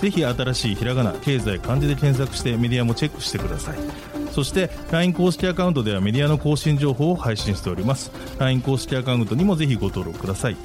ぜひ新しいひらがな経済漢字で検索してメディアもチェックしてくださいそして LINE 公式アカウントではメディアの更新情報を配信しております LINE 公式アカウントにもぜひご登録ください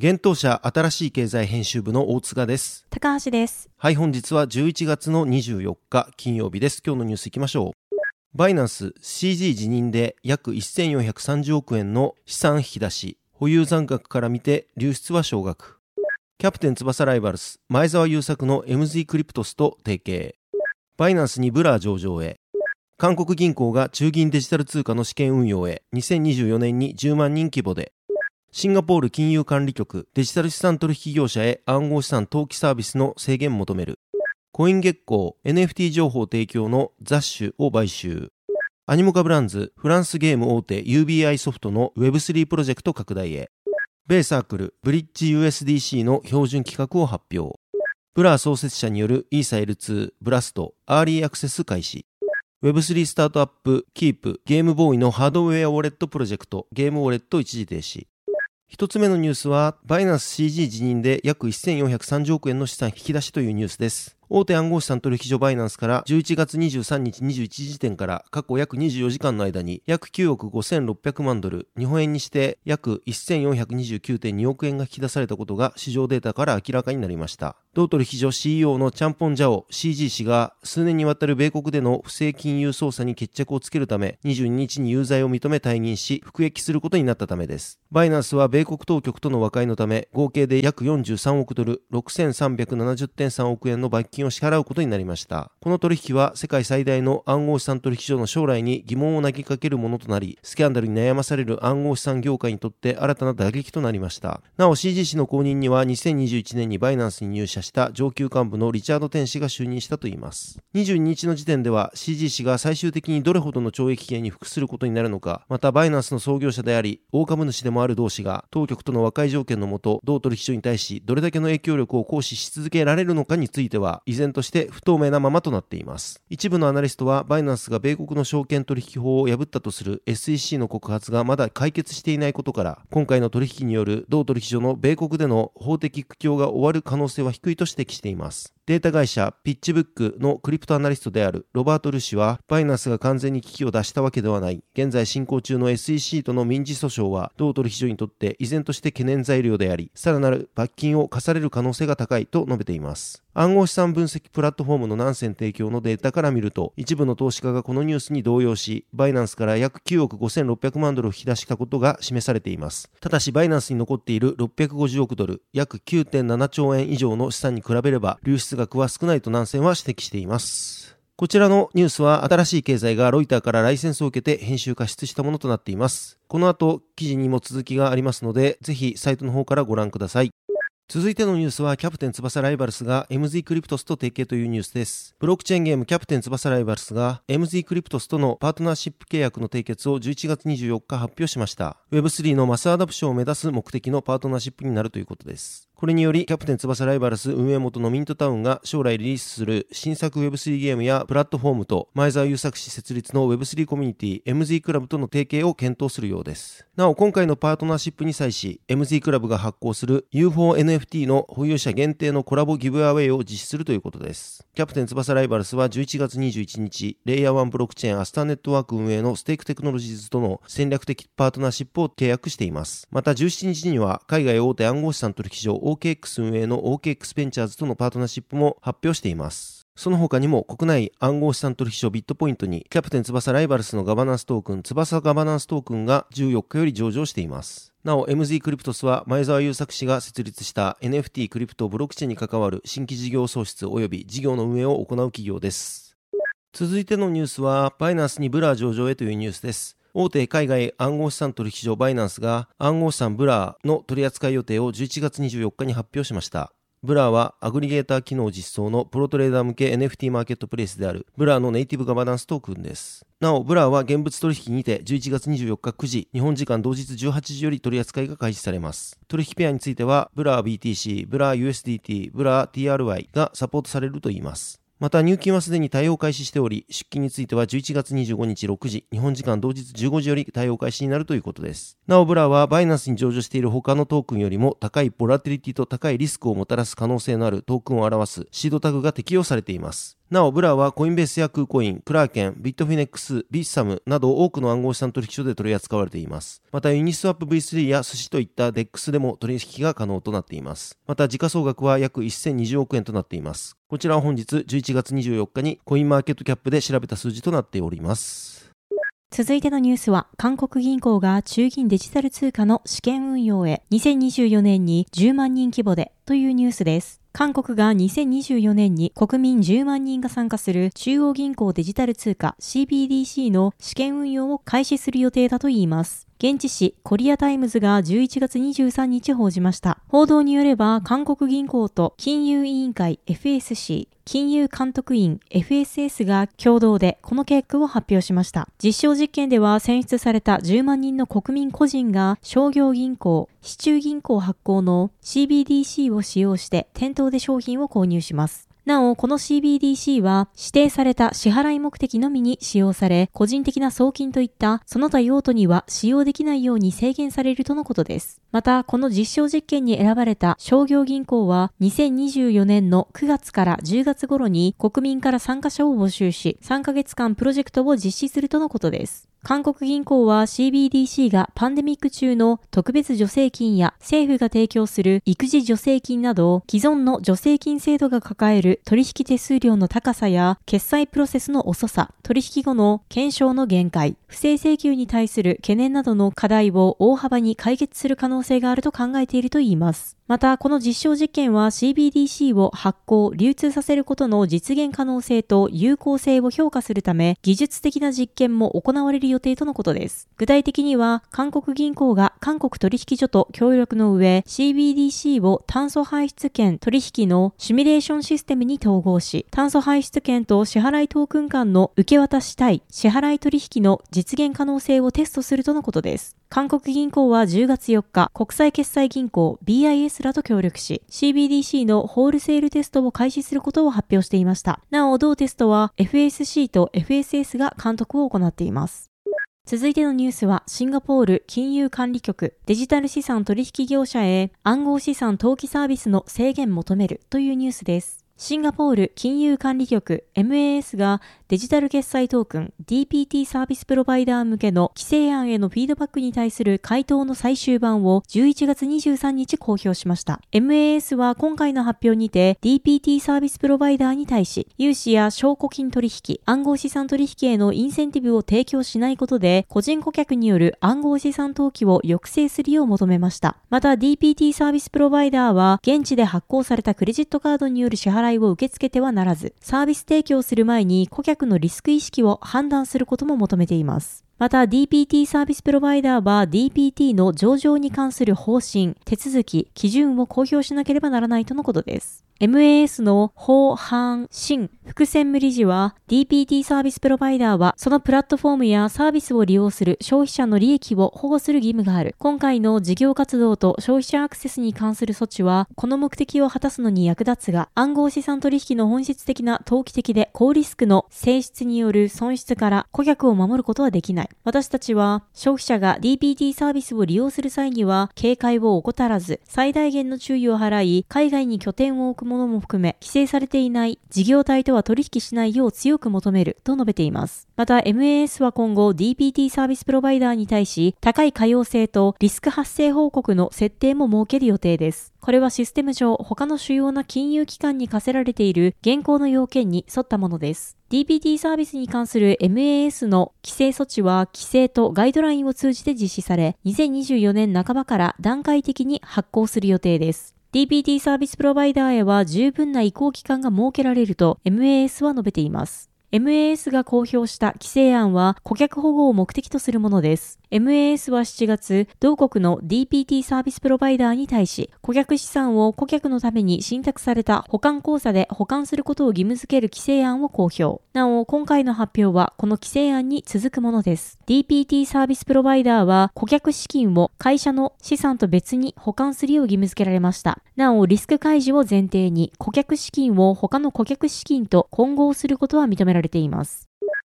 現当社新しい経済編集部の大塚です。高橋です。はい、本日は11月の24日金曜日です。今日のニュースいきましょう。バイナンス CG 辞任で約1430億円の資産引き出し、保有残額から見て流出は少額。キャプテン翼 RIVALS、前澤友作の MZ クリプトスと提携。バイナンスに Blur 上場へ。韓国銀行が中銀デジタル通貨の試験運用へ2024年に10万人規模で。シンガポール金融管理局デジタル資産取引業者へ暗号資産投機サービスの制限求める。 CoinGecko NFT 情報提供のザッシュを買収。 Animoca Brands フランスゲーム大手 UBI ソフトの Web3 プロジェクト拡大へ。米サークル、ブリッジド USDC の標準規格を発表。 Blur 創設者によるイーサ L2 Blast early access 開始。Web3 スタートアップ Keyp ゲームボーイのハードウェアウォレットプロジェクトゲームウォレット一時停止。一つ目のニュースは、バイナンス CZ 辞任で約1430億円の資産引き出しというニュースです。大手暗号資産取引所バイナンスから11月23日21時点から過去約24時間の間に約9億5600万ドル、日本円にして約1429.2億円が引き出されたことが市場データから明らかになりました。同取引所 CEO のチャンポンジャオ CG 氏が数年にわたる米国での不正金融操作に決着をつけるため22日に有罪を認め退任し服役することになったためです。バイナンスは米国当局との和解のため合計で約43億ドル6370.3億円の罰金を支払うことになりました。この取引は世界最大の暗号資産取引所の将来に疑問を投げかけるものとなり、スキャンダルに悩まされる暗号資産業界にとって新たな打撃となりました。なお CG 氏の後任には2021年にバイナンスに入社した上級幹部のリチャード・テン氏が就任したといいます。22日の時点では CG 氏が最終的にどれほどの懲役刑に服することになるのか、またバイナンスの創業者であり、大株主でもある同氏が当局との和解条件のもと、同取引所に対しどれだけの影響力を行使し続けられるのかについては、依然として不透明なままとなっています。一部のアナリストは、バイナンスが米国の証券取引法を破ったとする SEC の告発がまだ解決していないことから、今回の取引による同取引所の米国での法的苦境が終わる可能性は低いと指摘しています。データ会社ピッチブックのクリプトアナリストであるロバート・ル氏は、バイナンスが完全に危機を脱したわけではない。現在進行中の SEC との民事訴訟は、同取引所にとって依然として懸念材料であり、さらなる罰金を課される可能性が高いと述べています。暗号資産分析プラットフォームのナンセン提供のデータから見ると、一部の投資家がこのニュースに動揺し、バイナンスから約9億5600万ドルを引き出したことが示されています。ただし、バイナンスに残っている650億ドル、約9.7兆円以上の資産に比べれば、流出額は少ないとナンセンは指摘しています。こちらのニュースは新しい経済がロイターからライセンスを受けて編集加筆したものとなっています。この後、記事にも続きがありますので、ぜひサイトの方からご覧ください。続いてのニュースは、キャプテン翼ライバルスが MZ クリプトスと提携というニュースです。ブロックチェーンゲームキャプテン翼ライバルスが MZ クリプトスとのパートナーシップ契約の締結を11月24日発表しました。Web3 のマスアダプションを目指す目的のパートナーシップになるということです。これにより、キャプテン翼ライバルス運営元のミントタウンが将来リリースする新作 Web3 ゲームやプラットフォームと前澤友作氏設立の Web3 コミュニティ MZ クラブとの提携を検討するようです。なお、今回のパートナーシップに際し、MZ クラブが発行する UFO NFT の保有者限定のコラボギブアウェイを実施するということです。キャプテン翼ライバルスは11月21日、レイヤー1ブロックチェーンアスターネットワーク運営のステークテクノロジーズとの戦略的パートナーシップを契約しています。また17日には、海外大手暗号資産取引所 OKX 運営の OKX ベンチャーズとのパートナーシップも発表しています。その他にも国内暗号資産取引所ビットポイントにキャプテン翼ライバルスのガバナンストークン翼ガバナンストークンが14日より上場しています。なお MZ クリプトスは前澤友作氏が設立した NFT クリプトブロックチェーンに関わる新規事業創出及び事業の運営を行う企業です。続いてのニュースはバイナンスにブラー上場へというニュースです。大手海外暗号資産取引所バイナンスが暗号資産ブラーの取扱い予定を11月24日に発表しました。ブラーはアグリゲーター機能実装のプロトレーダー向け NFT マーケットプレイスであるブラーのネイティブガバナンストークンです。なお、ブラーは現物取引にて11月24日9時、日本時間同日18時より取り扱いが開始されます。取引ペアについては、ブラー BTC、ブラー USDT、ブラー TRY がサポートされるといいます。また入金はすでに対応開始しており、出金については11月25日6時、日本時間同日15時より対応開始になるということです。なお、ブラーはバイナンスに上場している他のトークンよりも高いボラティリティと高いリスクをもたらす可能性のあるトークンを表すシードタグが適用されています。なお、ブラーはコインベースやクーコイン、クラーケン、ビットフィネックス、ビッサムなど多くの暗号資産取引所で取り扱われています。また、ユニスワップ V3 やスシといった DEX でも取引が可能となっています。また、時価総額は約1020億円となっています。こちらは本日11月24日にコインマーケットキャップで調べた数字となっております。続いてのニュースは、韓国銀行が中銀デジタル通貨の試験運用へ2024年に10万人規模でというニュースです。韓国が2024年に国民10万人が参加する中央銀行デジタル通貨 CBDC の試験運用を開始する予定だといいます。現地紙コリアタイムズが11月23日報じました。報道によれば韓国銀行と金融委員会 FSC、金融監督員 FSS が共同でこの結果を発表しました。実証実験では選出された10万人の国民個人が商業銀行、市中銀行発行の CBDC をを使用して店頭で商品を購入します。なお、この CBDC は指定された支払い目的のみに使用され、個人的な送金といったその他用途には使用できないように制限されるとのことです。また、この実証実験に選ばれた商業銀行は2024年の9月から10月頃に国民から参加者を募集し、3ヶ月間プロジェクトを実施するとのことです。韓国銀行は CBDC がパンデミック中の特別助成金や政府が提供する育児助成金など既存の助成金制度が抱える取引手数料の高さや決済プロセスの遅さ、取引後の検証の限界、不正請求に対する懸念などの課題を大幅に解決する可能性があると考えているといいます。また、この実証実験は CBDC を発行、流通させることの実現可能性と有効性を評価するため、技術的な実験も行われる予定とのことです。具体的には、韓国銀行が韓国取引所と協力の上、CBDC を炭素排出権取引のシミュレーションシステムに統合し、炭素排出権と支払いトークン間の受け渡し対支払い取引の実現可能性をテストするとのことです。韓国銀行は10月4日、国際決済銀行 BIS らと協力し、CBDC のホールセールテストを開始することを発表していました。なお、同テストは FSC と FSS が監督を行っています。続いてのニュースは、シンガポール金融管理局、デジタル資産取引業者へ暗号資産登記サービスの制限求めるというニュースです。シンガポール金融管理局 MAS がデジタル決済トークン DPT サービスプロバイダー向けの規制案へのフィードバックに対する回答の最終版を11月23日公表しました。MAS は今回の発表にて DPT サービスプロバイダーに対し融資や証拠金取引、暗号資産取引へのインセンティブを提供しないことで個人顧客による暗号資産登記を抑制するよう求めました。また DPT サービスプロバイダーは現地で発行されたクレジットカードによる支払い払いを受け付けてはならず、サービス提供する前に顧客のリスク意識を判断することも求めています。また DPT サービスプロバイダーは DPT の上場に関する方針、手続き、基準を公表しなければならないとのことです。MAS の法範新副専務理事は DPT サービスプロバイダーはそのプラットフォームやサービスを利用する消費者の利益を保護する義務がある。今回の事業活動と消費者アクセスに関する措置はこの目的を果たすのに役立つが暗号資産取引の本質的な投機的で高リスクの性質による損失から顧客を守ることはできない私たちは消費者が DPT サービスを利用する際には警戒を怠らず最大限の注意を払い海外に拠点を置くものも含め、規制されていない事業体とは取引しないよう強く求めると述べています。また MAS は今後 DPT サービスプロバイダーに対し、高い可用性とリスク発生報告の設定も設ける予定です。これはシステム上、他の主要な金融機関に課せられている現行の要件に沿ったものです。DPT サービスに関する MAS の規制措置は規制とガイドラインを通じて実施され、2024年半ばから段階的に発行する予定です。DPT サービスプロバイダーへは十分な移行期間が設けられると MAS は述べています。MAS が公表した規制案は顧客保護を目的とするものです。MAS は7月、同国の DPT サービスプロバイダーに対し、顧客資産を顧客のために信託された保管口座で保管することを義務付ける規制案を公表。なお、今回の発表はこの規制案に続くものです。DPT サービスプロバイダーは顧客資金を会社の資産と別に保管するよう義務付けられました。なお、リスク開示を前提に顧客資金を他の顧客資金と混合することは認められています。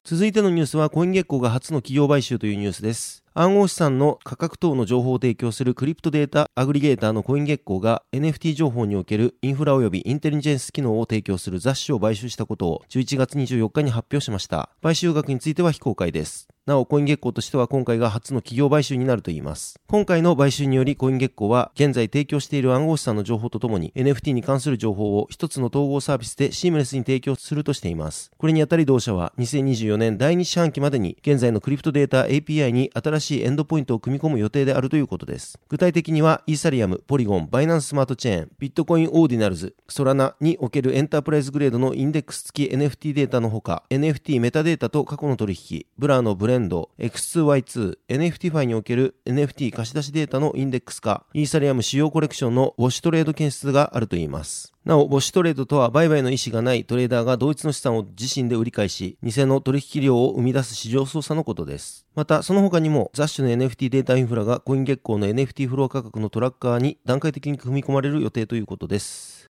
続いてのニュースはコイン月光が初の企業買収というニュースです。暗号資産の価格等の情報を提供するクリプトデータアグリゲーターのコイン月光が NFT 情報におけるインフラ及びインテリジェンス機能を提供する雑誌を買収したことを11月24日に発表しました。買収額については非公開です。なお、コイン月光としては今回が初の企業買収になるといいます。今回の買収により、コイン月光は現在提供している暗号資産の情報とともに NFT に関する情報を一つの統合サービスでシームレスに提供するとしています。これにあたり同社は2024年第2四半期までに現在のクリプトデータ API に新しいしエンドポイントを組み込む予定であるということです。具体的には、イーサリアム、ポリゴン、バイナンススマートチェーン、ビットコインオーディナルズ、ソラナにおけるエンタープライズグレードのインデックス付き NFT データのほか、NFT メタデータと過去の取引、ブラーのブレンド、X2Y2、NFT ファイにおける NFT 貸し出しデータのインデックス化、イーサリアム主要コレクションのウォッシュトレード検出があるといいます。なお、ウォッシュトレードとは売買の意思がないトレーダーが同一の資産を自身で売り買いし、偽の取引量を生み出す市場操作のことです。また、その他にも雑種の NFT データインフラがコインゲッコーの NFT フロア価格のトラッカーに段階的に組み込まれる予定ということです。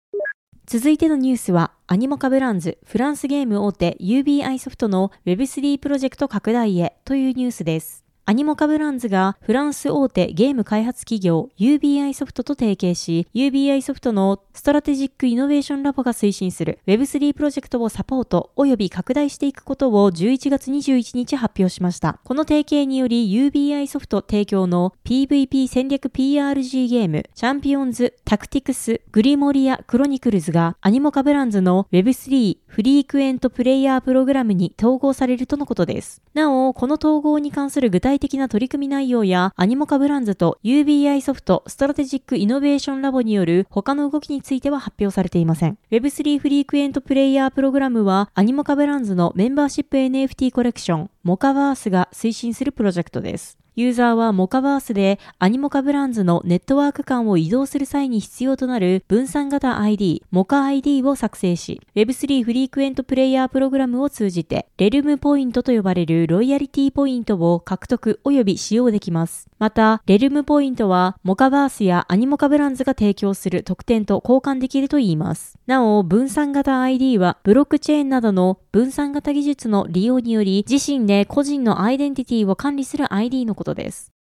続いてのニュースは、アニモカブランズ、フランスゲーム大手 UBI ソフトの Web3 プロジェクト拡大へというニュースです。アニモカブランズがフランス大手ゲーム開発企業 UBI ソフトと提携し、UBI ソフトのストラテジックイノベーションラボが推進する Web3 プロジェクトをサポート及び拡大していくことを11月21日発表しました。この提携により UBI ソフト提供の PVP 戦略 RPG ゲーム、チャンピオンズ、タクティクス、グリモリア、クロニクルズがアニモカブランズの Web3 フリークエントプレイヤープログラムに統合されるとのことです。なお、この統合に関する具体的な取り組み内容やアニモカブランズと UBI ソフトストラテジックイノベーションラボによる他の動きについては発表されていません。Web3 フリークエントプレイヤープログラムはアニモカブランズのメンバーシップ NFT コレクションモカバースが推進するプロジェクトです。ユーザーはモカバースでアニモカブランズのネットワーク間を移動する際に必要となる分散型 ID、モカ ID を作成し、Web3 フリークエントプレイヤープログラムを通じて、レルムポイントと呼ばれるロイヤリティポイントを獲得及び使用できます。また、レルムポイントは、モカバースやアニモカブランズが提供する特典と交換できるといいます。なお、分散型 ID は、ブロックチェーンなどの分散型技術の利用により、自身で個人のアイデンティティを管理する ID のことです。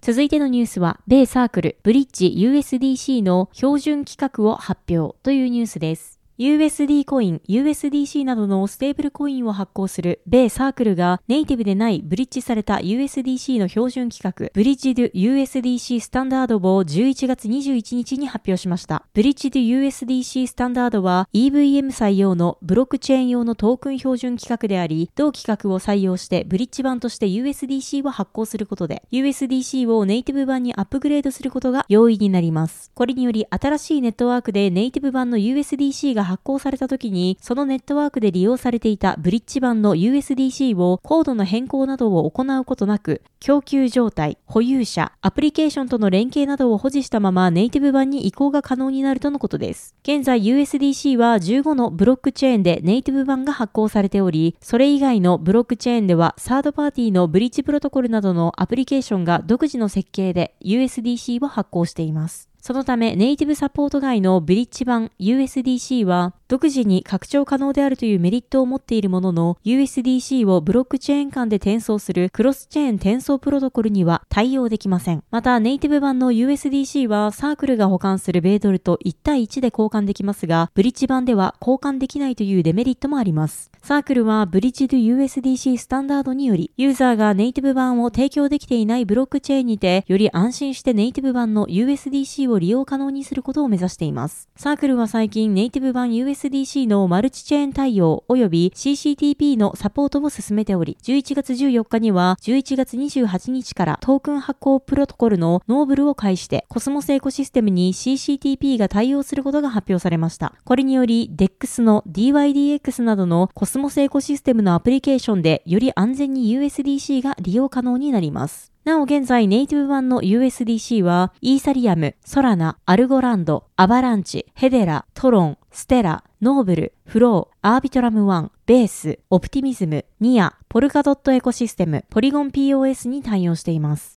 続いてのニュースは、米サークル、ブリッジ USDC の標準規格を発表というニュースです。USD コイン、USDC などのステーブルコインを発行する米サークルがネイティブでないブリッジされた USDC の標準規格、ブリッジド USDC スタンダードを11月21日に発表しました。ブリッジド USDC スタンダードは EVM 採用のブロックチェーン用のトークン標準規格であり、同規格を採用してブリッジ版として USDC を発行することで、USDC をネイティブ版にアップグレードすることが容易になります。これにより新しいネットワークでネイティブ版の USDC が発行された時に、そのネットワークで利用されていたブリッジ版の USDC をコードの変更などを行うことなく、供給状態、保有者、アプリケーションとの連携などを保持したままネイティブ版に移行が可能になるとのことです。現在 USDC は15のブロックチェーンでネイティブ版が発行されており、それ以外のブロックチェーンではサードパーティーのブリッジプロトコルなどのアプリケーションが独自の設計で USDC を発行しています。そのためネイティブサポート外のブリッジ版 USDC は独自に拡張可能であるというメリットを持っているものの USDC をブロックチェーン間で転送するクロスチェーン転送プロトコルには対応できません。またネイティブ版の USDC はサークルが保管する米ドルと1対1で交換できますがブリッジ版では交換できないというデメリットもあります。サークルはブリッジド USDC スタンダードによりユーザーがネイティブ版を提供できていないブロックチェーンにてより安心してネイティブ版の USDC を利用可能にすることを目指しています。サークルは最近ネイティブ版 USDC USDC のマルチチェーン対応及び CCTP のサポートを進めており、11月14日には11月28日からトークン発行プロトコルのノーブルを介してコスモスエコシステムに CCTP が対応することが発表されました。これにより DEX の DYDX などのコスモスエコシステムのアプリケーションでより安全に USDC が利用可能になります。なお現在ネイティブ版の USDC はイーサリアム、ソラナ、アルゴランド、アバランチ、ヘデラ、トロン、ステラ、ノーブル、フロー、アービトラム1、ベース、オプティミズム、ニア、ポルカドットエコシステム、ポリゴン POS に対応しています。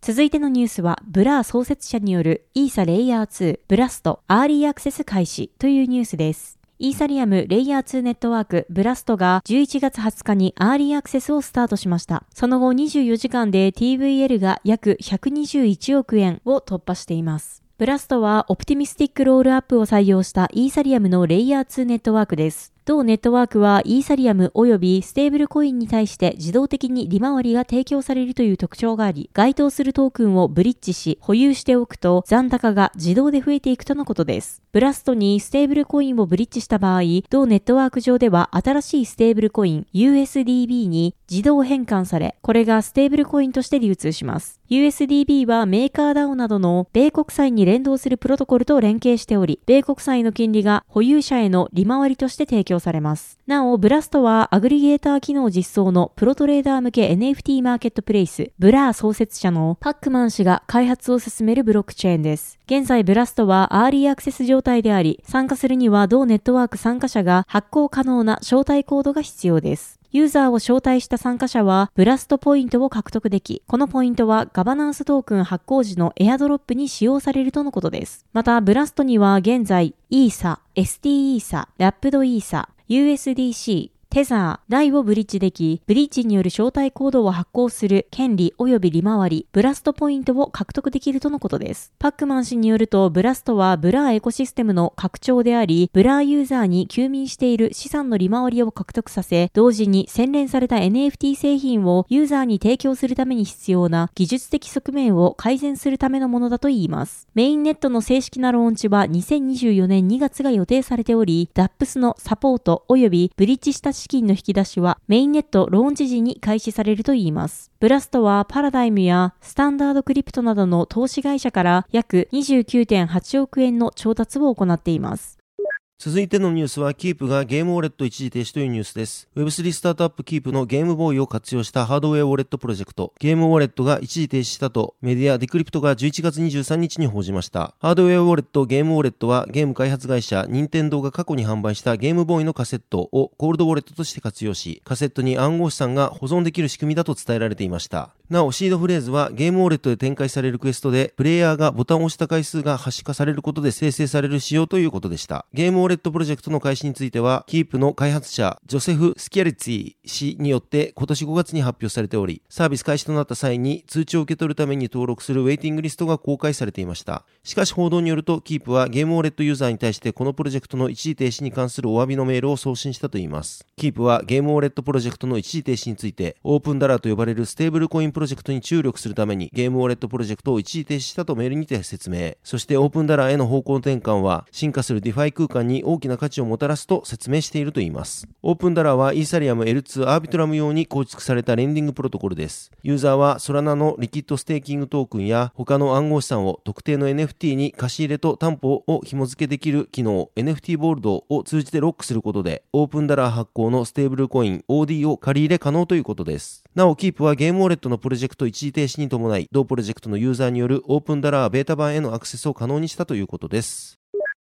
続いてのニュースは、ブラー創設者によるイーサレイヤー2、ブラスト、アーリーアクセス開始というニュースです。イーサリアムレイヤー2ネットワークブラストが11月20日にアーリーアクセスをスタートしました。その後24時間で TVL が約121億円を突破しています。ブラストはオプティミスティックロールアップを採用したイーサリアムのレイヤー2ネットワークです。同ネットワークはイーサリアム及びステーブルコインに対して自動的に利回りが提供されるという特徴があり、該当するトークンをブリッジし保有しておくと残高が自動で増えていくとのことです。ブラストにステーブルコインをブリッジした場合、同ネットワーク上では新しいステーブルコイン USDB に自動変換され、これがステーブルコインとして流通します。USDB はメーカー DAO などの米国債に連動するプロトコルと連携しており、米国債の金利が保有者への利回りとして提供供されます。なお、ブラストはアグリゲーター機能実装のプロトレーダー向け NFT マーケットプレイス、ブラー創設者のパックマン氏が開発を進めるブロックチェーンです。現在、ブラストはアーリーアクセス状態であり、参加するには同ネットワーク参加者が発行可能な招待コードが必要です。ユーザーを招待した参加者は、ブラストポイントを獲得でき、このポイントはガバナンストークン発行時のエアドロップに使用されるとのことです。また、ブラストには現在、イーサ、ST イーサ、ラップドイーサ、USDC、テザー、ダイをブリッジでき、ブリッジによる招待コードを発行する権利及び利回り、ブラストポイントを獲得できるとのことです。パックマン氏によると、ブラストはブラーエコシステムの拡張であり、ブラーユーザーに休眠している資産の利回りを獲得させ、同時に洗練された NFT 製品をユーザーに提供するために必要な技術的側面を改善するためのものだといいます。メインネットの正式なローンチは2024年2月が予定されており、DAPS のサポート及びブリッジした資金の引き出しはメインネットローンチ時に開始されるといいます。ブラストはパラダイムやスタンダードクリプトなどの投資会社から約29.8億円の調達を行っています。続いてのニュースは、キープがゲームウォレット一時停止というニュースです。Web3 スタートアップキープのゲームボーイを活用したハードウェアウォレットプロジェクト、ゲームウォレットが一時停止したと、メディアディクリプトが11月23日に報じました。ハードウェアウォレット、ゲームウォレットは、ゲーム開発会社、任天堂が過去に販売したゲームボーイのカセットをコールドウォレットとして活用し、カセットに暗号資産が保存できる仕組みだと伝えられていました。なお、シードフレーズはゲームウォレットで展開されるクエストで、プレイヤーがボタンを押した回数が可視化されることで生成される仕様ということでした。ゲームウォレレットプロジェクトの開始については、キープの開発者、ジョセフ・スキャリツィ氏によって今年5月に発表されており、サービス開始となった際に通知を受け取るために登録するウェイティングリストが公開されていました。しかし報道によると、キープはゲームウォレットユーザーに対してこのプロジェクトの一時停止に関するお詫びのメールを送信したといいます。キープはゲームウォレットプロジェクトの一時停止について、オープンダラーと呼ばれるステーブルコインプロジェクトに注力するためにゲームウォレットプロジェクトを一時停止したとメールにて説明。そしてオープンダラーへの方向転換は進化するディファイ空間にに大きな価値をもたらすと説明しているといいます。オープンダラーはイーサリアム L2 アービトラム用に構築されたレンディングプロトコルです。ユーザーはソラナのリキッドステーキングトークンや他の暗号資産を特定の NFT に貸し入れと担保を紐付けできる機能 NFT ボールドを通じてロックすることでオープンダラー発行のステーブルコイン OD を借り入れ可能ということです。なお、キープはゲームウォレットのプロジェクト一時停止に伴い、同プロジェクトのユーザーによるオープンダラーベータ版へのアクセスを可能にしたということです。